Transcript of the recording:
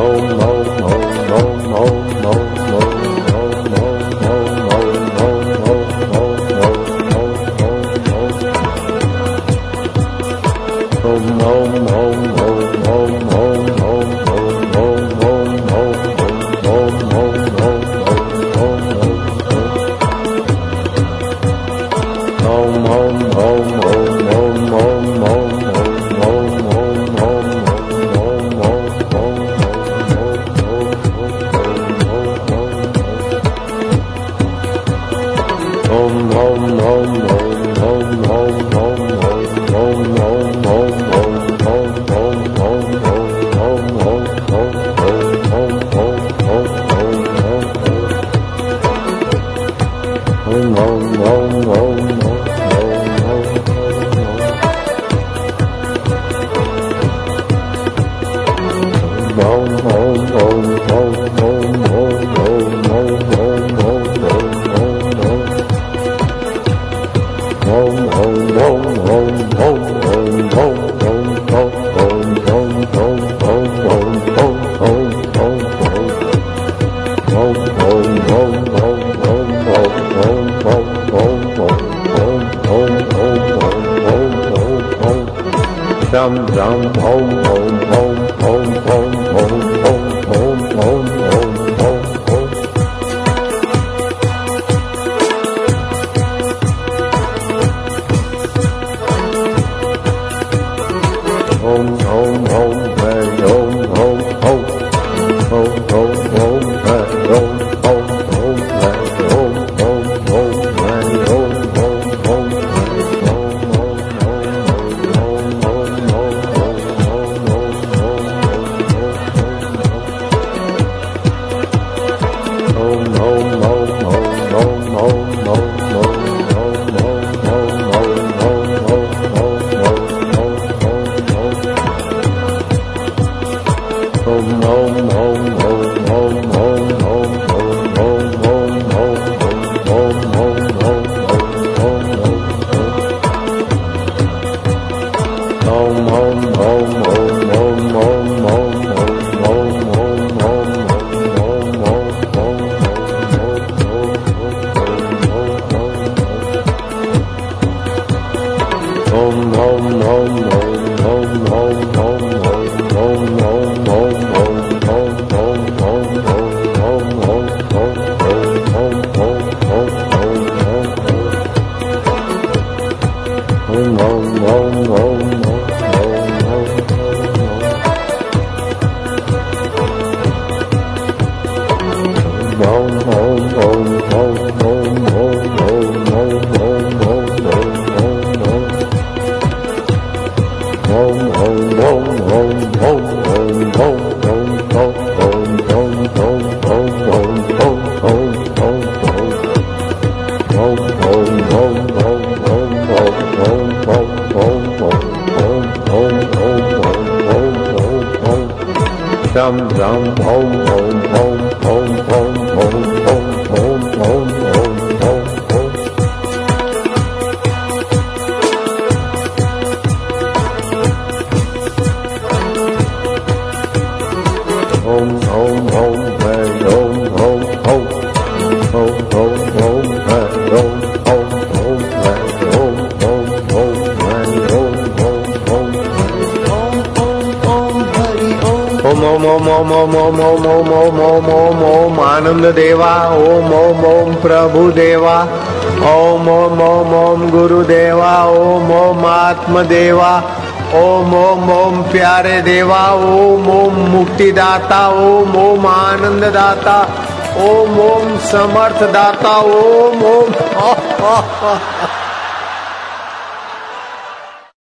om, om, om. om, om, om, om. om, om, om, om, om, om, om. Dum, dum, om, om, om, om, om om, om, om. home, home, home, home, home, home, home, home, home. Om Om Om Om Om Om Om Om Om Om Om Om आनंद देवा ओम ओम ओम प्रभु देवा ओम ओम ओम ओम गुरु देवा ओम ओम आत्म देवा ओम ओम ओम प्यारे देवा ओम ओम मुक्तिदाता ओम ओम आनंद दाता ओम ओम समर्थ दाता ओम ओम